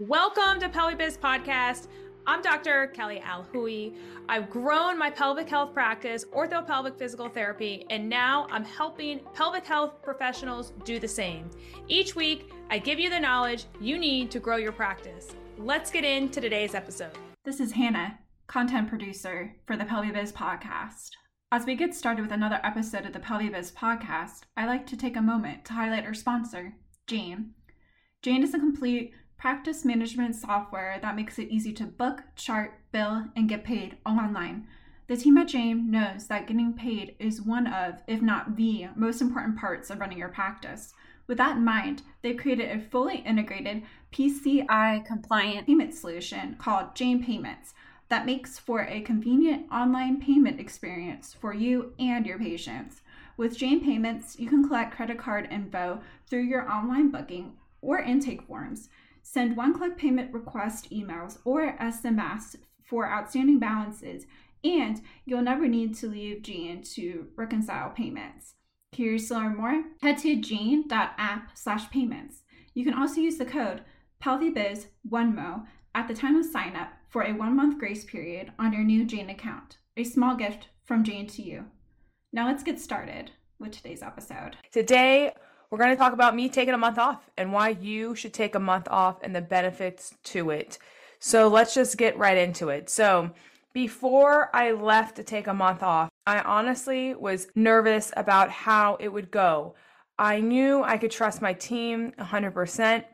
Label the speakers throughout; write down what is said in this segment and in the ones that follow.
Speaker 1: Welcome to PelviBiz Podcast. I'm Dr. Kelly Alhooie. I've grown my pelvic health practice, orthopelvic physical therapy, and now I'm helping pelvic health professionals do the same. Each week, I give you the knowledge you need to grow your practice. Let's get into today's episode.
Speaker 2: This is Hannah, content producer for the PelviBiz Podcast. As we get started with another episode of the PelviBiz Podcast, I like to take a moment to highlight our sponsor, Jane. Jane is a complete practice management software that makes it easy to book, chart, bill, and get paid all online. The team at Jane knows that getting paid is one of, if not the, most important parts of running your practice. With that in mind, they've created a fully integrated PCI compliant payment solution called Jane Payments that makes for a convenient online payment experience for you and your patients. With Jane Payments, you can collect credit card info through your online booking or intake forms send one click payment request emails or SMS for outstanding balances, and you'll never need to leave Jane to reconcile payments. Curious to learn more? Head to jane.app slash payments. You can also use the code PelviBiz1MO at the time of sign up for a one month grace period on your new Jane account. A small gift from Jane to you. Now let's get started with today's episode.
Speaker 1: Today, we're going to talk about me taking a month off and why you should take a month off and the benefits to it. So let's just get right into it. So, before I left to take a month off, I honestly was nervous about how it would go. I knew I could trust my team 100%,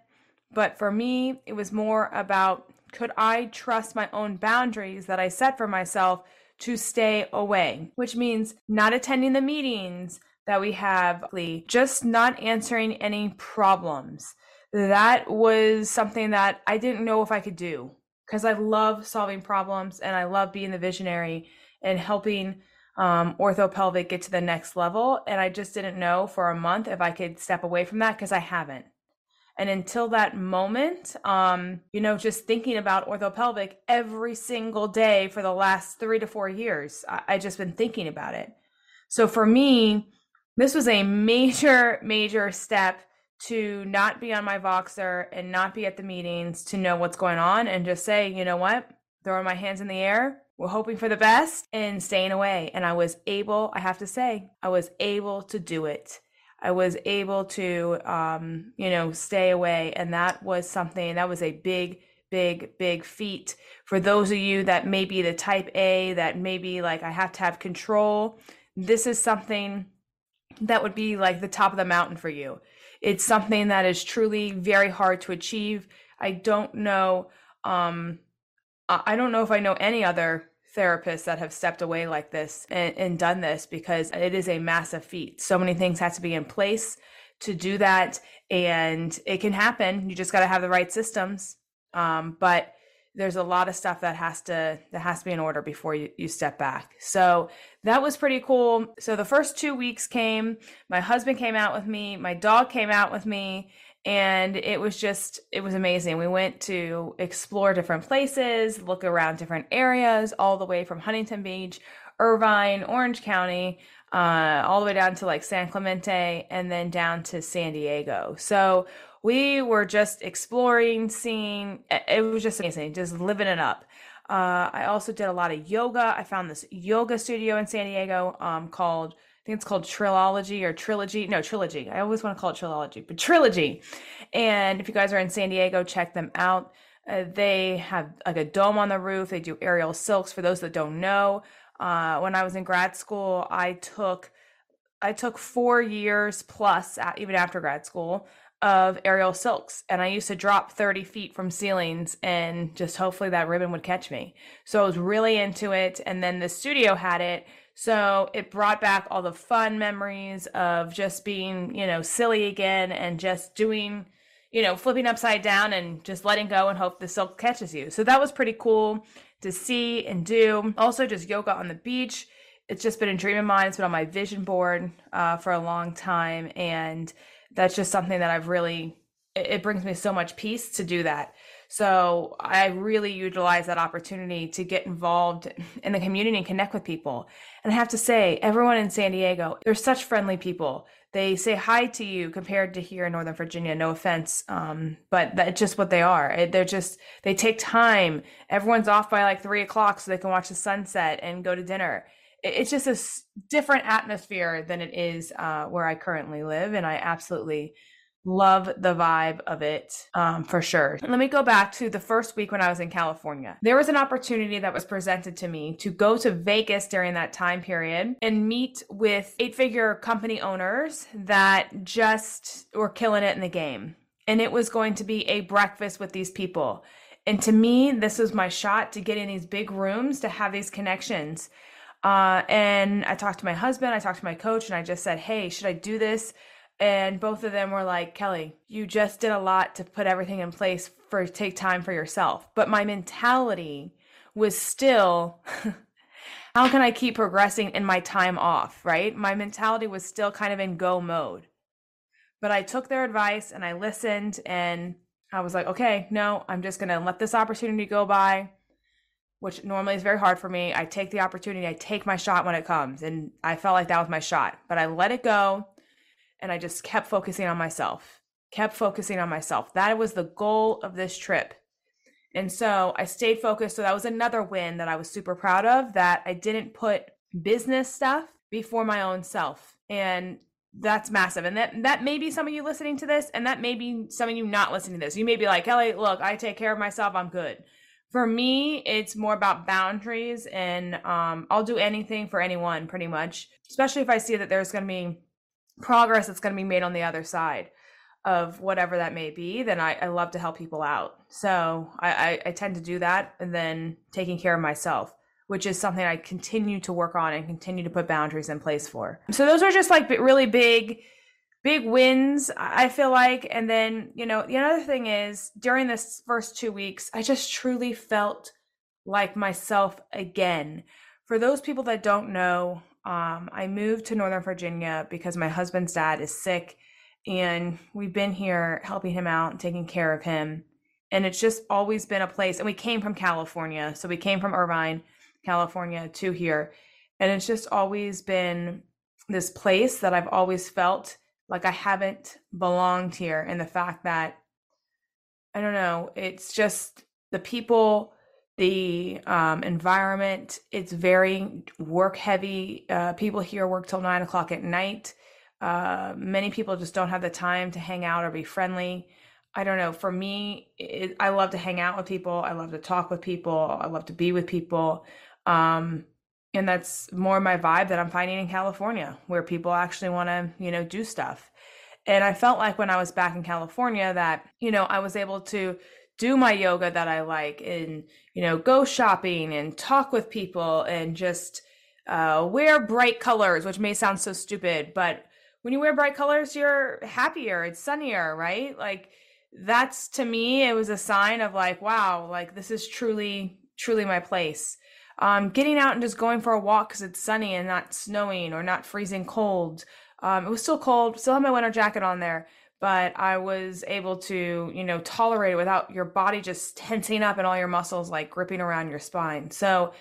Speaker 1: but for me, it was more about could I trust my own boundaries that I set for myself to stay away, which means not attending the meetings, that we have just not answering any problems. That was something that I didn't know if I could do because I love solving problems and I love being the visionary and helping um, orthopelvic get to the next level. And I just didn't know for a month if I could step away from that because I haven't. And until that moment, um, you know, just thinking about orthopelvic every single day for the last three to four years, I, I just been thinking about it. So for me, this was a major, major step to not be on my Voxer and not be at the meetings to know what's going on and just say, you know what, throwing my hands in the air, we're hoping for the best and staying away. And I was able, I have to say, I was able to do it. I was able to, um, you know, stay away. And that was something that was a big, big, big feat for those of you that may be the type A, that maybe like I have to have control. This is something that would be like the top of the mountain for you. It's something that is truly very hard to achieve. I don't know um I don't know if I know any other therapists that have stepped away like this and, and done this because it is a massive feat. So many things have to be in place to do that and it can happen. You just got to have the right systems. Um, but there's a lot of stuff that has to that has to be in order before you, you step back. So that was pretty cool. So the first two weeks came my husband came out with me my dog came out with me and it was just it was amazing. We went to explore different places look around different areas all the way from huntington beach irvine orange county uh, all the way down to like san clemente and then down to san diego. So we were just exploring, seeing. It was just amazing, just living it up. Uh, I also did a lot of yoga. I found this yoga studio in San Diego um, called, I think it's called Trilogy or Trilogy. No, Trilogy. I always want to call it Trilogy, but Trilogy. And if you guys are in San Diego, check them out. Uh, they have like a dome on the roof. They do aerial silks. For those that don't know, uh, when I was in grad school, I took I took four years plus, even after grad school, of aerial silks and I used to drop 30 feet from ceilings and just hopefully that ribbon would catch me. So I was really into it and then the studio had it. So it brought back all the fun memories of just being, you know, silly again and just doing, you know, flipping upside down and just letting go and hope the silk catches you. So that was pretty cool to see and do. Also just yoga on the beach. It's just been a dream of mine. It's been on my vision board uh, for a long time and that's just something that I've really it, brings me so much peace to do that. So I really utilize that opportunity to get involved in the community and connect with people. And I have to say, everyone in San Diego, they're such friendly people. They say hi to you compared to here in Northern Virginia. No offense, um, but that's just what they are. They're just they take time. Everyone's off by like three o'clock so they can watch the sunset and go to dinner. It's just a different atmosphere than it is uh, where I currently live, and I absolutely love the vibe of it um, for sure. Let me go back to the first week when I was in California. There was an opportunity that was presented to me to go to Vegas during that time period and meet with eight figure company owners that just were killing it in the game. And it was going to be a breakfast with these people. And to me, this was my shot to get in these big rooms to have these connections. Uh, and I talked to my husband, I talked to my coach, and I just said, Hey, should I do this? and both of them were like kelly you just did a lot to put everything in place for take time for yourself. But my mentality was still how can i keep progressing in my time off? Right? My mentality was still kind of in go mode. But i took their advice and i listened and i was like okay no i'm just going to let this opportunity go by which normally is very hard for me i take the opportunity i take my shot when it comes and i felt like that was my shot but i let it go and I just kept focusing on myself, kept focusing on myself. That was the goal of this trip. And so I stayed focused. So that was another win that I was super proud of that I didn't put business stuff before my own self. And that's massive. And that that may be some of you listening to this, and that may be some of you not listening to this. You may be like, Kelly, look, I take care of myself, I'm good. For me, it's more about boundaries and um, I'll do anything for anyone pretty much, especially if I see that there's gonna be progress that's going to be made on the other side of whatever that may be, then I, I love to help people out. So I, I, I tend to do that and then taking care of myself, which is something I continue to work on and continue to put boundaries in place for. So those are just like really big, big wins, I feel like. And then, you know, the other thing is during this first two weeks, I just truly felt like myself again. For those people that don't know, um, I moved to Northern Virginia because my husband's dad is sick, and we've been here helping him out and taking care of him. And it's just always been a place. And we came from California, so we came from Irvine, California, to here, and it's just always been this place that I've always felt like I haven't belonged here, and the fact that I don't know, it's just the people the um, environment. It's very work heavy. Uh, people here work till nine o'clock at night. Uh, many people just don't have the time to hang out or be friendly. I don't know. For me, it, I love to hang out with people. I love to talk with people. I love to be with people. Um, and that's more my vibe that I'm finding in California, where people actually want to, you know, do stuff. And I felt like when I was back in California that, you know, I was able to do my yoga that I like and, you know, go shopping and talk with people and just uh, wear bright colors, which may sound so stupid, but when you wear bright colors, you're happier, it's sunnier, right? Like, that's to me, it was a sign of like, wow, like this is truly, truly my place. Um, getting out and just going for a walk because it's sunny and not snowing or not freezing cold. Um, it was still cold, still had my winter jacket on there, but I was able to, you know, tolerate it without your body just tensing up and all your muscles like gripping around your spine. So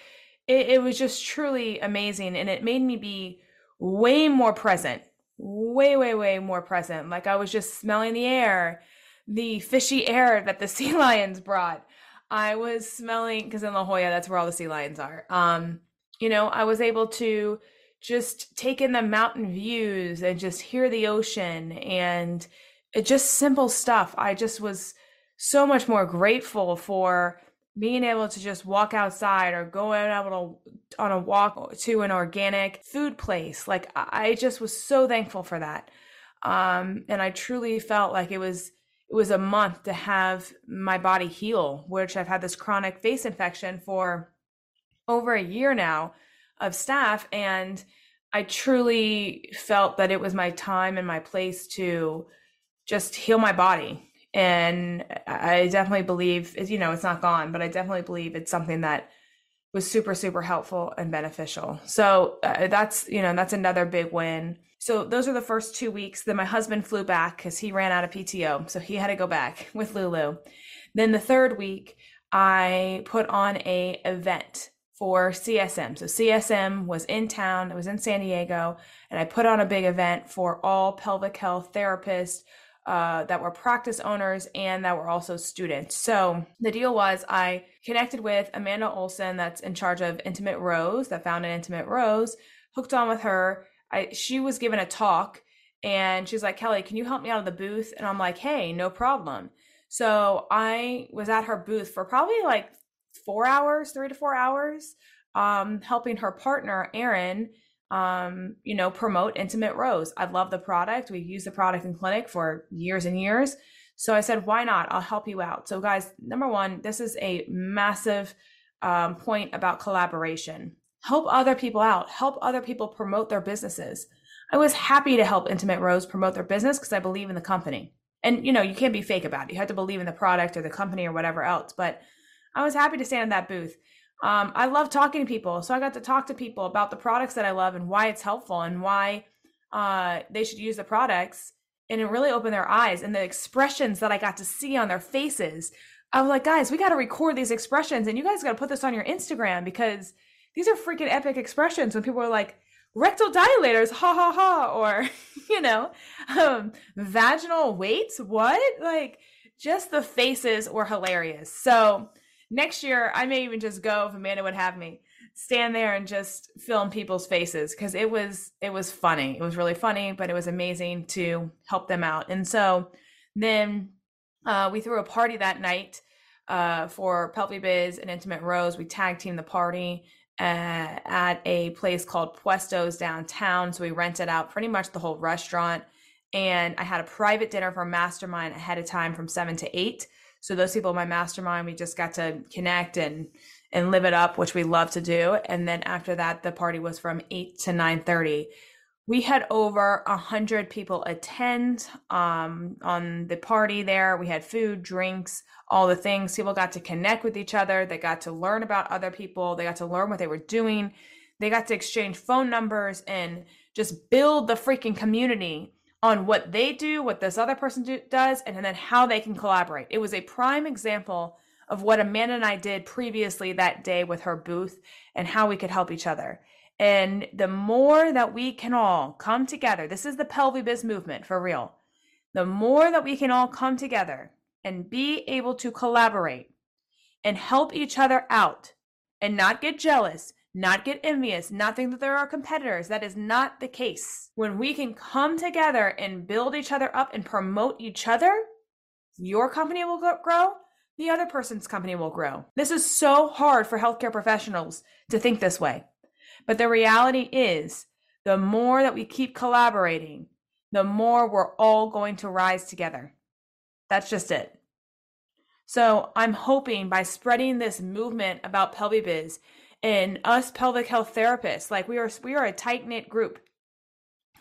Speaker 1: it, it was just truly amazing. And it made me be way more present, way, way, way more present. Like I was just smelling the air, the fishy air that the sea lions brought. I was smelling, because in La Jolla, that's where all the sea lions are. Um, you know, I was able to just take in the mountain views and just hear the ocean and it just simple stuff. I just was so much more grateful for being able to just walk outside or go out able to, on a walk to an organic food place. Like I just was so thankful for that. Um, and I truly felt like it was it was a month to have my body heal, which I've had this chronic face infection for over a year now of staph. and I truly felt that it was my time and my place to just heal my body. And I definitely believe, you know, it's not gone, but I definitely believe it's something that was super, super helpful and beneficial. So uh, that's, you know, that's another big win. So those are the first two weeks. Then my husband flew back because he ran out of PTO. So he had to go back with Lulu. Then the third week, I put on a event for CSM. So CSM was in town, it was in San Diego, and I put on a big event for all pelvic health therapists uh, that were practice owners and that were also students. So the deal was I connected with Amanda Olson, that's in charge of Intimate Rose, that founded Intimate Rose, hooked on with her. I, she was given a talk and she's like, Kelly, can you help me out of the booth? And I'm like, hey, no problem. So I was at her booth for probably like four hours, three to four hours, um, helping her partner, Erin, um, you know, promote Intimate Rose. I love the product. We've used the product in clinic for years and years. So I said, why not? I'll help you out. So, guys, number one, this is a massive um, point about collaboration. Help other people out, help other people promote their businesses. I was happy to help Intimate Rose promote their business because I believe in the company. And, you know, you can't be fake about it. You have to believe in the product or the company or whatever else. But I was happy to stand in that booth. Um, I love talking to people. So I got to talk to people about the products that I love and why it's helpful and why uh, they should use the products. And it really opened their eyes and the expressions that I got to see on their faces. I was like, guys, we got to record these expressions and you guys got to put this on your Instagram because these are freaking epic expressions when people are like, rectal dilators, ha ha ha, or, you know, um, vaginal weights, what? Like, just the faces were hilarious. So, next year I may even just go if Amanda would have me stand there and just film people's faces because it was it was funny. It was really funny, but it was amazing to help them out. And so then uh, we threw a party that night uh, for Pelvibiz and Intimate Rose. We tag team the party uh, at a place called Puestos downtown. So we rented out pretty much the whole restaurant. And I had a private dinner for Mastermind ahead of time from seven to eight. So those people in my mastermind, we just got to connect and and live it up, which we love to do. And then after that, the party was from eight to nine thirty. We had over a hundred people attend um, on the party there. We had food, drinks, all the things. People got to connect with each other. They got to learn about other people. They got to learn what they were doing. They got to exchange phone numbers and just build the freaking community on what they do, what this other person do, does, and then how they can collaborate. It was a prime example of what Amanda and I did previously that day with her booth and how we could help each other. And the more that we can all come together, this is the Pelvibiz movement for real. The more that we can all come together and be able to collaborate and help each other out and not get jealous not get envious, not think that there are competitors. That is not the case. When we can come together and build each other up and promote each other, your company will grow, the other person's company will grow. This is so hard for healthcare professionals to think this way. But the reality is, the more that we keep collaborating, the more we're all going to rise together. That's just it. So I'm hoping by spreading this movement about Pelvibiz and us pelvic health therapists like we are we are a tight knit group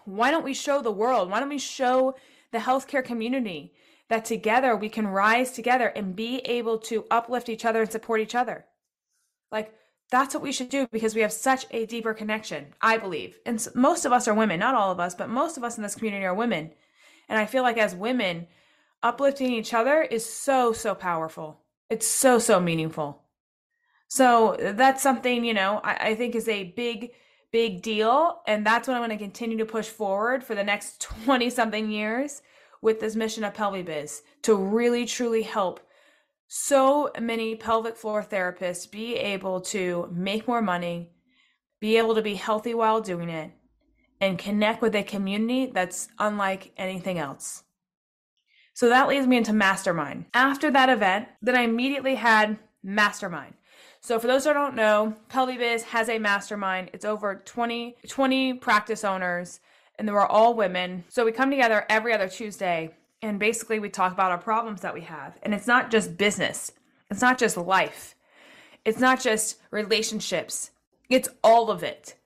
Speaker 1: why don't we show the world why don't we show the healthcare community that together we can rise together and be able to uplift each other and support each other like that's what we should do because we have such a deeper connection i believe. And most of us are women not all of us but most of us in this community are women. And i feel like as women uplifting each other is so so powerful. It's so so meaningful. So that's something, you know, I, I think is a big, big deal. And that's what I'm going to continue to push forward for the next 20 something years with this mission of Pelvibiz to really, truly help so many pelvic floor therapists be able to make more money, be able to be healthy while doing it, and connect with a community that's unlike anything else. So that leads me into Mastermind. After that event, then I immediately had Mastermind. So for those who don't know, Pelvibiz has a mastermind. It's over 20, 20 practice owners and they were all women. So we come together every other Tuesday and basically we talk about our problems that we have. And it's not just business. It's not just life. It's not just relationships. It's all of it.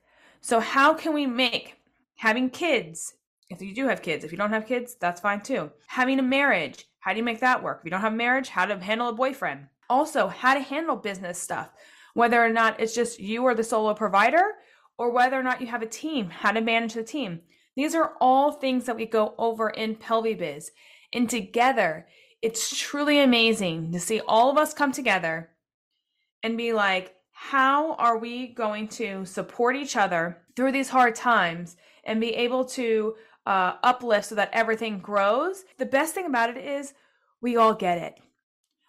Speaker 1: So how can we make having kids, if you do have kids, if you don't have kids, that's fine too. Having a marriage, how do you make that work? If you don't have marriage, how to handle a boyfriend? Also, how to handle business stuff, whether or not it's just you or the solo provider, or whether or not you have a team, how to manage the team. These are all things that we go over in Pelvibiz. And together, it's truly amazing to see all of us come together and be like, how are we going to support each other through these hard times and be able to uh, uplift so that everything grows? The best thing about it is we all get it.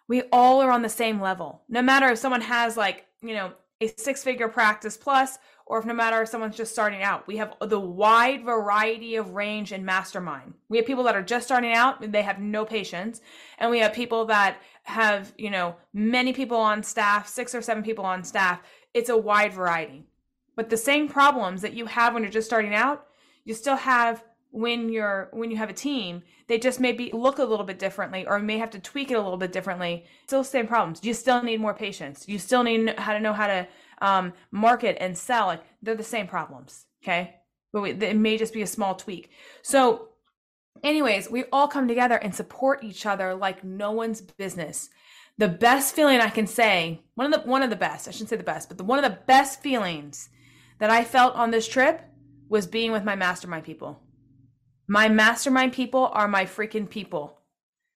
Speaker 1: We all are on the same level. No matter if someone has like, you know, a six figure practice plus or if no matter if someone's just starting out. We have the wide variety of range and mastermind. We have people that are just starting out and they have no patience. And we have people that have, you know, many people on staff, six or seven people on staff. It's a wide variety. But the same problems that you have when you're just starting out, you still have when you're when you have a team they just maybe look a little bit differently or may have to tweak it a little bit differently still same problems you still need more patience you still need how to know how to um, market and sell, like they're the same problems. Okay. But we, it may just be a small tweak. So, anyways, we all come together and support each other like no one's business. The best feeling I can say, one of the one of the best, I shouldn't say the best, but the one of the best feelings that I felt on this trip was being with my mastermind people. My mastermind people are my freaking people.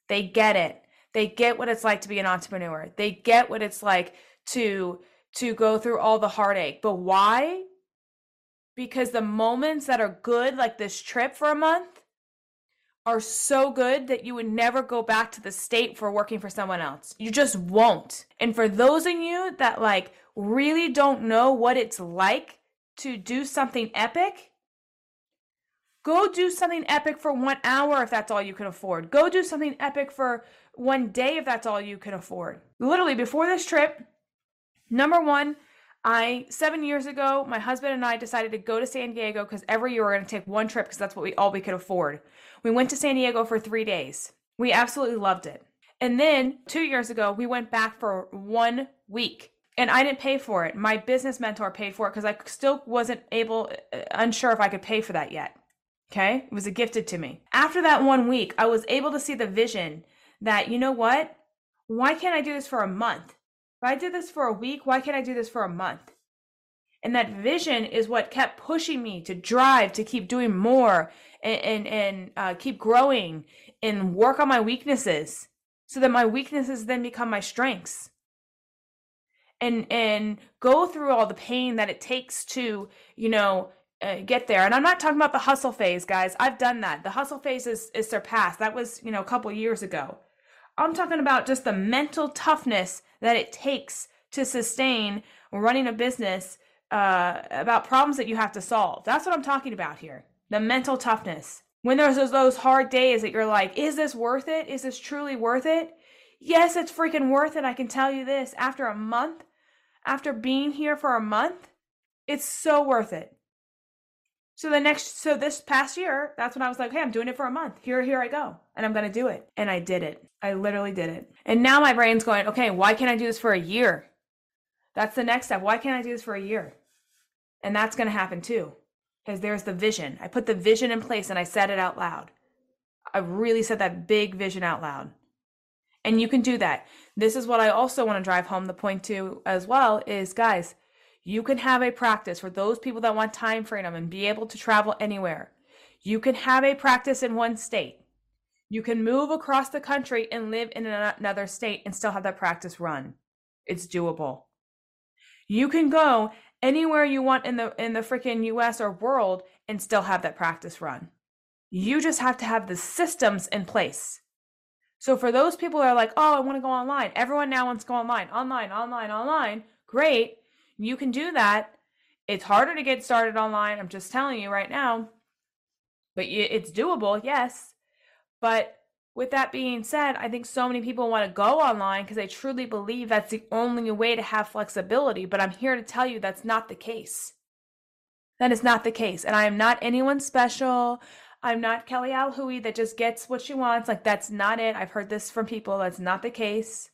Speaker 1: They get it. They get what it's like to be an entrepreneur. They get what it's like to to go through all the heartache. But why? Because the moments that are good, like this trip for a month, are so good that you would never go back to the state for working for someone else. You just won't. And for those of you that like really don't know what it's like to do something epic, go do something epic for one hour if that's all you can afford. Go do something epic for one day if that's all you can afford. Literally, before this trip, Number one, I seven years ago, my husband and I decided to go to San Diego because every year we're going to take one trip because that's what we all we could afford. We went to San Diego for three days. We absolutely loved it. And then two years ago, we went back for one week. And I didn't pay for it. My business mentor paid for it because I still wasn't able, uh, unsure if I could pay for that yet. Okay. It was a gifted to me. After that one week, I was able to see the vision that, you know what? Why can't I do this for a month? If I did this for a week, why can't I do this for a month? And that vision is what kept pushing me to drive, to keep doing more and, and, and uh, keep growing and work on my weaknesses so that my weaknesses then become my strengths. And, and go through all the pain that it takes to, you know, uh, get there. And I'm not talking about the hustle phase, guys. I've done that. The hustle phase is, is surpassed. That was, you know, a couple years ago. I'm talking about just the mental toughness that it takes to sustain running a business uh, about problems that you have to solve. That's what I'm talking about here. The mental toughness. When there's those, those hard days that you're like, is this worth it? Is this truly worth it? Yes, it's freaking worth it. I can tell you this. After a month, after being here for a month, it's so worth it. So the next, so this past year, that's when I was like, hey, I'm doing it for a month. Here, here I go. And I'm going to do it. And I did it. I literally did it. And now my brain's going, okay, why can't I do this for a year? That's the next step. Why can't I do this for a year? And that's going to happen too. Because there's the vision. I put the vision in place and I said it out loud. I really said that big vision out loud. And you can do that. This is what I also want to drive home the point to as well is guys, you can have a practice for those people that want time freedom and be able to travel anywhere. You can have a practice in one state. You can move across the country and live in another state and still have that practice run. It's doable. You can go anywhere you want in the in the freaking US or world and still have that practice run. You just have to have the systems in place. So for those people that are like, "Oh, I want to go online." Everyone now wants to go online. Online, online, online. Great. You can do that. It's harder to get started online. I'm just telling you right now. But it's doable, yes. But with that being said, I think so many people want to go online because they truly believe that's the only way to have flexibility. But I'm here to tell you that's not the case. That is not the case. And I am not anyone special. I'm not Kelly Alhooie that just gets what she wants. Like, that's not it. I've heard this from people. That's not the case.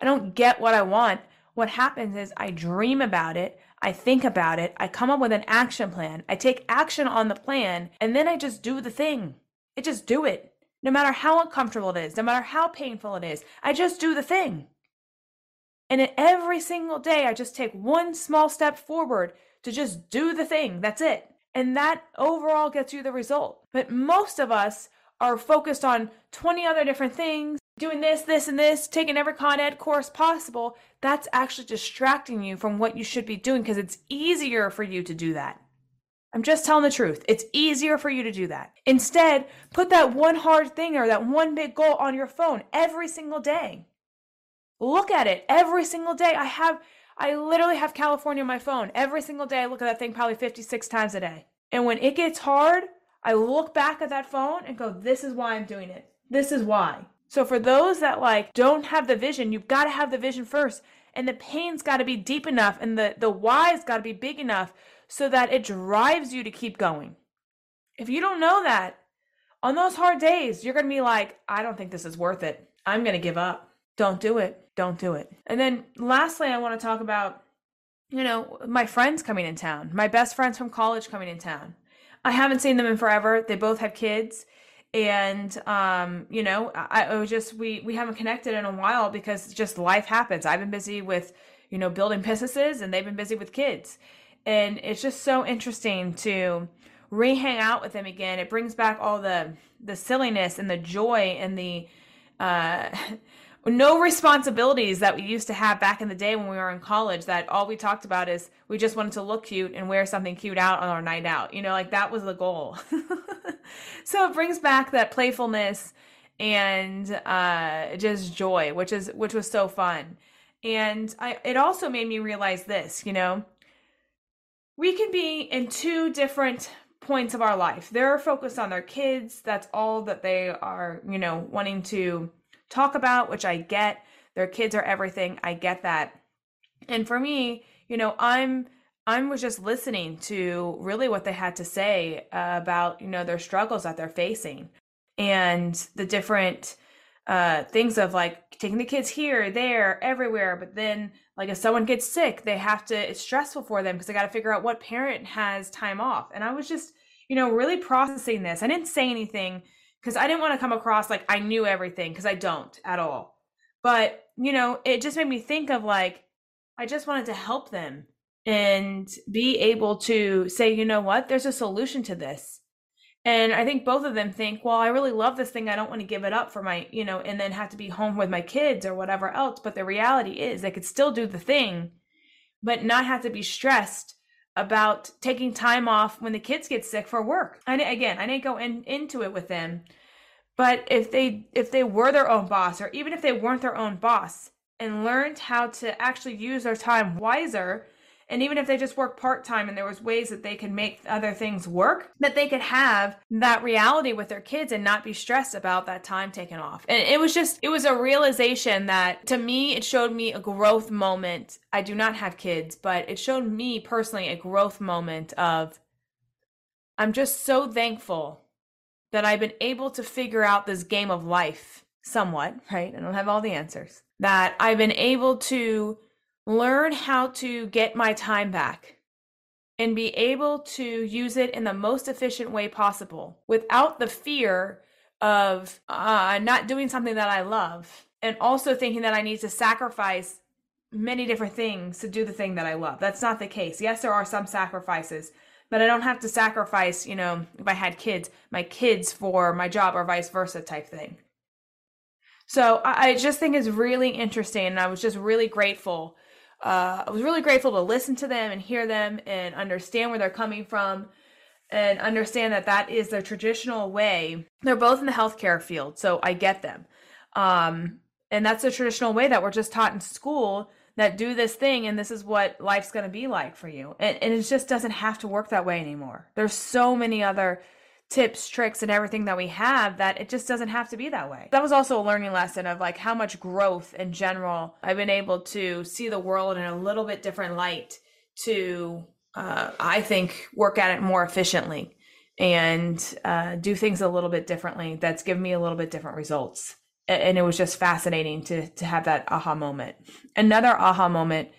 Speaker 1: I don't get what I want. What happens is I dream about it. I think about it. I come up with an action plan. I take action on the plan. And then I just do the thing. I just do it. No matter how uncomfortable it is, no matter how painful it is, I just do the thing. And every single day, I just take one small step forward to just do the thing. That's it. And that overall gets you the result. But most of us are focused on 20 other different things, doing this, this, and this, taking every Con Ed course possible, that's actually distracting you from what you should be doing because it's easier for you to do that. I'm just telling the truth. It's easier for you to do that. Instead, put that one hard thing or that one big goal on your phone every single day. Look at it every single day. I have, I literally have California on my phone. Every single day, I look at that thing probably 56 times a day. And when it gets hard, I look back at that phone and go, this is why I'm doing it. This is why. So for those that like don't have the vision, you've got to have the vision first. And the pain's got to be deep enough and the, the why's got to be big enough so that it drives you to keep going. If you don't know that, on those hard days, you're going to be like, I don't think this is worth it. I'm going to give up. Don't do it. Don't do it. And then lastly, I want to talk about, you know, my friends coming in town, my best friends from college coming in town. I haven't seen them in forever. They both have kids. And um, you know, I, I was just we we haven't connected in a while because just life happens. I've been busy with, you know, building businesses and they've been busy with kids and it's just so interesting to re-hang out with them again. It brings back all the the silliness and the joy and the uh, no responsibilities that we used to have back in the day when we were in college. That all we talked about is we just wanted to look cute and wear something cute out on our night out. You know, like that was the goal. so it brings back that playfulness and uh, just joy, which is which was so fun. And I, it also made me realize this, you know, we can be in two different points of our life. They're focused on their kids. That's all that they are, you know, wanting to talk about, which I get. Their kids are everything. I get that. And for me, you know, I'm I was just listening to really what they had to say about, you know, their struggles that they're facing and the different uh, things of like taking the kids here, there, everywhere. But then, like, if someone gets sick, they have to, it's stressful for them because they got to figure out what parent has time off. And I was just, you know, really processing this. I didn't say anything because I didn't want to come across like I knew everything because I don't at all. But, you know, it just made me think of like, I just wanted to help them and be able to say, you know what, there's a solution to this and I think both of them think, well, I really love this thing. I don't want to give it up for my, you know, and then have to be home with my kids or whatever else. But the reality is they could still do the thing, but not have to be stressed about taking time off when the kids get sick for work. And again, I didn't go in, into it with them. But if they if they were their own boss or even if they weren't their own boss and learned how to actually use their time wiser and even if they just work part-time and there was ways that they could make other things work that they could have that reality with their kids and not be stressed about that time taken off. And it was just it was a realization that to me it showed me a growth moment. I do not have kids but it showed me personally a growth moment of i'm just so thankful that i've been able to figure out this game of life somewhat right? I don't have all the answers. That i've been able to learn how to get my time back and be able to use it in the most efficient way possible without the fear of uh, not doing something that I love and also thinking that I need to sacrifice many different things to do the thing that I love. That's not the case. Yes, there are some sacrifices, but I don't have to sacrifice, you know, if I had kids, my kids for my job or vice versa type thing. So I, I just think it's really interesting. And I was just really grateful uh, I was really grateful to listen to them and hear them and understand where they're coming from and understand that that is the traditional way. They're both in the healthcare field, so I get them. Um, and that's the traditional way that we're just taught in school that do this thing and this is what life's going to be like for you. And, and it just doesn't have to work that way anymore. There's so many other tips, tricks, and everything that we have that it just doesn't have to be that way. That was also a learning lesson of like how much growth in general I've been able to see the world in a little bit different light to, uh, I think, work at it more efficiently and uh, do things a little bit differently. That's given me a little bit different results. And it was just fascinating to to have that aha moment. Another aha moment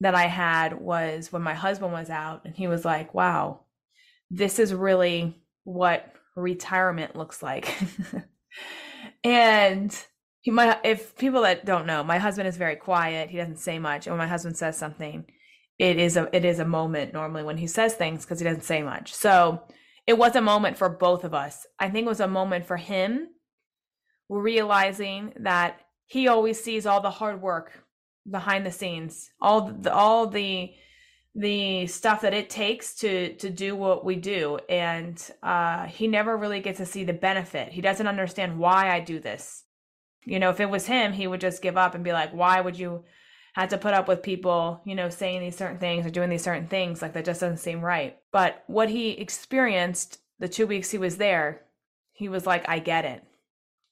Speaker 1: that I had was when my husband was out and he was like, "Wow, this is really what retirement looks like. and he might if people that don't know, my husband is very quiet. He doesn't say much. And when my husband says something, it is a it is a moment normally when he says things because he doesn't say much. So it was a moment for both of us. I think it was a moment for him realizing that he always sees all the hard work behind the scenes, all the all the the stuff that it takes to to do what we do. And uh he never really gets to see the benefit. He doesn't understand why i do this. You know if it was him he would just give up and be like why would you have to put up with people you know saying these certain things or doing these certain things? Like that just doesn't seem right. But what he experienced the two weeks he was there he was like i get it.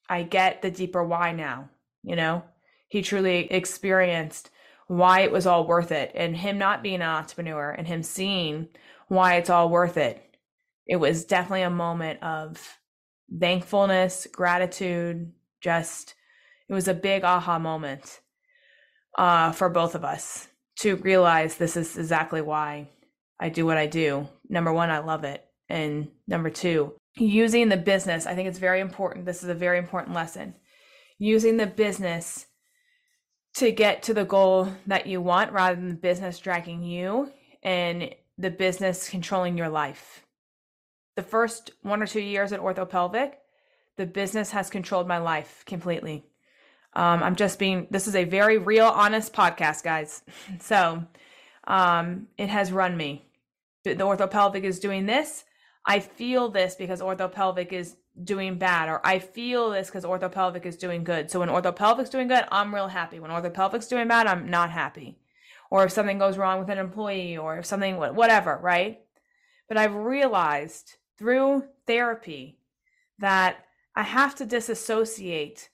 Speaker 1: I get the deeper why now. You know? He truly experienced why it was all worth it and him not being an entrepreneur and him seeing why it's all worth it. It was definitely a moment of thankfulness, gratitude, just it was a big aha moment uh, for both of us to realize this is exactly why I do what I do. Number one, I love it. And number two, using the business, I think it's very important. This is a very important lesson. Using the business to get to the goal that you want rather than the business dragging you and the business controlling your life. The first one or two years at Orthopelvic, the business has controlled my life completely. Um, I'm just being, this is a very real, honest podcast, guys. So um, it has run me. The Orthopelvic is doing this. I feel this because Orthopelvic is doing bad or I feel this because orthopelvic is doing good. So when orthopelvic's doing good, I'm real happy. When orthopelvic's doing bad, I'm not happy. Or if something goes wrong with an employee or if something whatever, right? But I've realized through therapy that I have to disassociate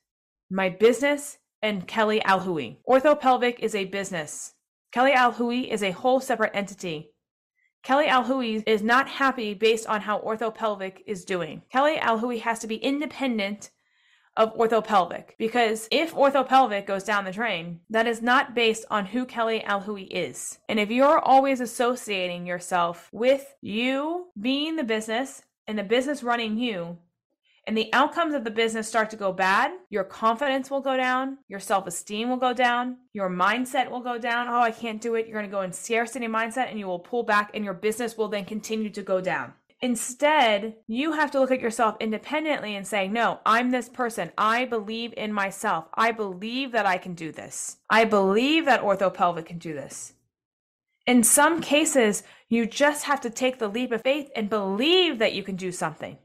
Speaker 1: my business and Kelly Alhooie. Orthopelvic is a business. Kelly Alhooie is a whole separate entity Kelly Alhooie is not happy based on how orthopelvic is doing. Kelly Alhooie has to be independent of orthopelvic because if orthopelvic goes down the drain, that is not based on who Kelly Alhooie is. And if you're always associating yourself with you being the business and the business running you, and the outcomes of the business start to go bad, your confidence will go down, your self esteem will go down, your mindset will go down. Oh, I can't do it. You're going to go in scarcity mindset and you will pull back, and your business will then continue to go down. Instead, you have to look at yourself independently and say, No, I'm this person. I believe in myself. I believe that I can do this. I believe that orthopelvic can do this. In some cases, you just have to take the leap of faith and believe that you can do something.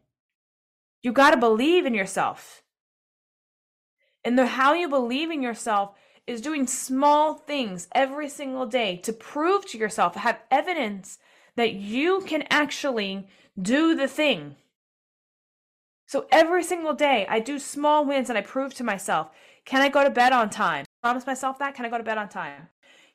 Speaker 1: You got to believe in yourself. And the how you believe in yourself is doing small things every single day to prove to yourself, have evidence that you can actually do the thing. So every single day, I do small wins and I prove to myself can I go to bed on time? Promise myself that. Can I go to bed on time?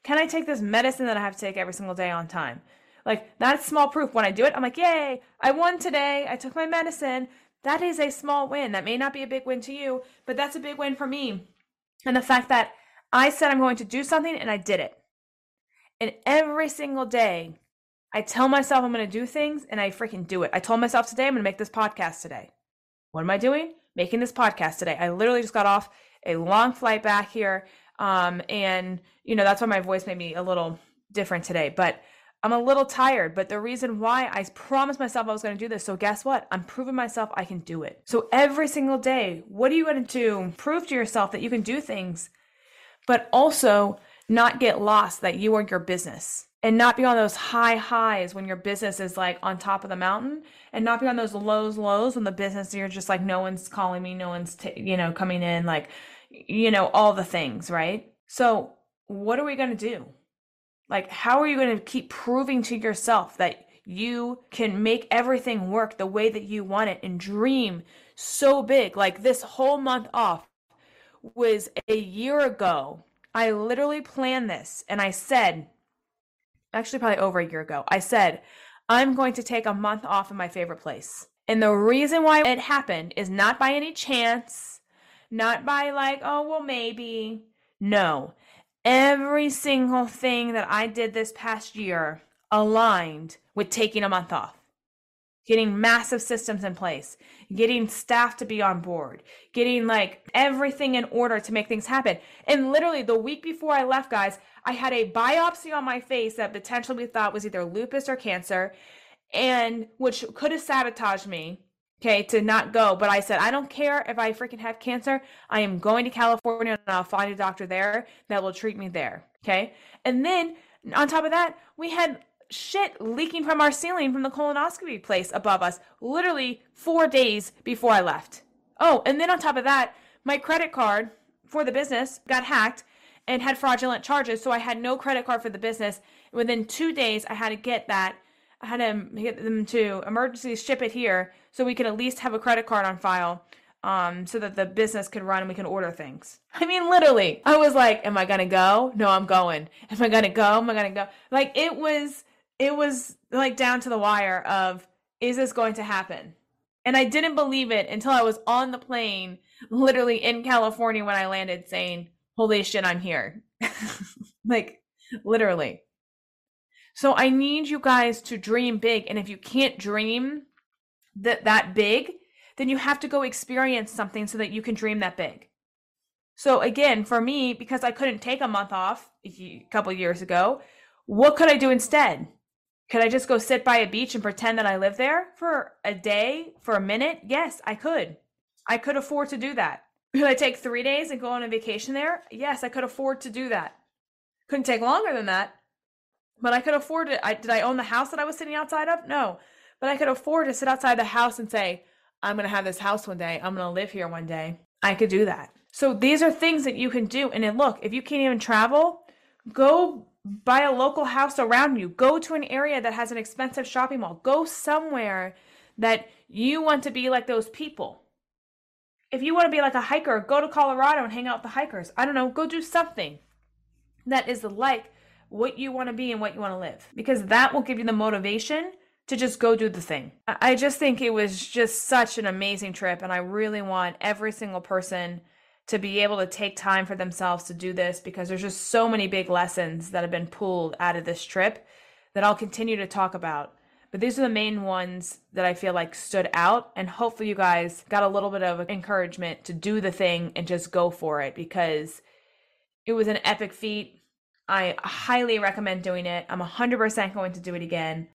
Speaker 1: Can I take this medicine that I have to take every single day on time? Like, that's small proof. When I do it, I'm like, yay, I won today. I took my medicine. That is a small win. That may not be a big win to you, but that's a big win for me. And the fact that I said I'm going to do something and I did it. And every single day, I tell myself I'm going to do things and I freaking do it. I told myself today I'm going to make this podcast today. What am I doing? Making this podcast today. I literally just got off a long flight back here. Um, and, you know, that's why my voice made me a little different today. But I'm a little tired, but the reason why I promised myself I was going to do this. So guess what? I'm proving myself I can do it. So every single day, what are you going to do? Prove to yourself that you can do things, but also not get lost that you are your business and not be on those high highs when your business is like on top of the mountain and not be on those lows lows when the business you're just like no one's calling me no one's t- you know coming in like you know all the things right so what are we going to do like, how are you going to keep proving to yourself that you can make everything work the way that you want it and dream so big? Like, this whole month off was a year ago. I literally planned this and I said, actually, probably over a year ago, I said, I'm going to take a month off in my favorite place. And the reason why it happened is not by any chance, not by like, oh, well, maybe. No, every single thing that I did this past year aligned with taking a month off. Getting massive systems in place, getting staff to be on board, getting like everything in order to make things happen. And literally, the week before I left, guys, I had a biopsy on my face that potentially we thought was either lupus or cancer. and which could have sabotaged me okay, to not go. But I said, I don't care if I freaking have cancer. I am going to California and I'll find a doctor there that will treat me there. Okay. And then on top of that, we had shit leaking from our ceiling from the colonoscopy place above us literally four days before I left. Oh, and then on top of that, my credit card for the business got hacked and had fraudulent charges. So I had no credit card for the business. Within two days, I had to get that. Had to get them to emergency ship it here so we could at least have a credit card on file um, so that the business could run and we can order things. I mean, literally, I was like, am I to go? No, I'm going. Am I to go? Am I to go? Like, it was, it was like down to the wire of, is this going to happen? And I didn't believe it until I was on the plane, literally in California when I landed, saying, holy shit, I'm here. like, literally. So I need you guys to dream big. And if you can't dream, that that big, then you have to go experience something so that you can dream that big. So again, for me, because I couldn't take a month off a couple years ago, what could I do instead? Could I just go sit by a beach and pretend that I live there for a day, for a minute? Yes, I could. I could afford to do that. Could I take three days and go on a vacation there? Yes, I could afford to do that. Couldn't take longer than that, but I could afford it. I, did I own the house that I was sitting outside of? No but I could afford to sit outside the house and say, I'm going to have this house one day. I'm going to live here one day. I could do that. So these are things that you can do. And then look, if you can't even travel, go buy a local house around you. Go to an area that has an expensive shopping mall. Go somewhere that you want to be like those people. If you want to be like a hiker, go to Colorado and hang out with the hikers. I don't know, go do something that is like what you want to be and what you want to live because that will give you the motivation to just go do the thing. I just think it was just such an amazing trip, and I really want every single person to be able to take time for themselves to do this because there's just so many big lessons that have been pulled out of this trip that I'll continue to talk about. But these are the main ones that I feel like stood out, and hopefully, you guys got a little bit of encouragement to do the thing and just go for it because it was an epic feat. I highly recommend doing it. I'm 100% going to do it again.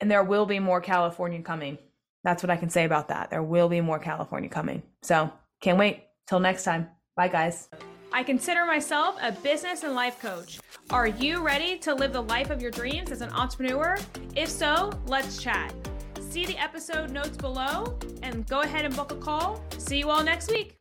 Speaker 1: And there will be more California coming. That's what I can say about that. There will be more California coming. So can't wait. Till next time. Bye, guys. I consider myself a business and life coach. Are you ready to live the life of your dreams as an entrepreneur? If so, let's chat. See the episode notes below and go ahead and book a call. See you all next week.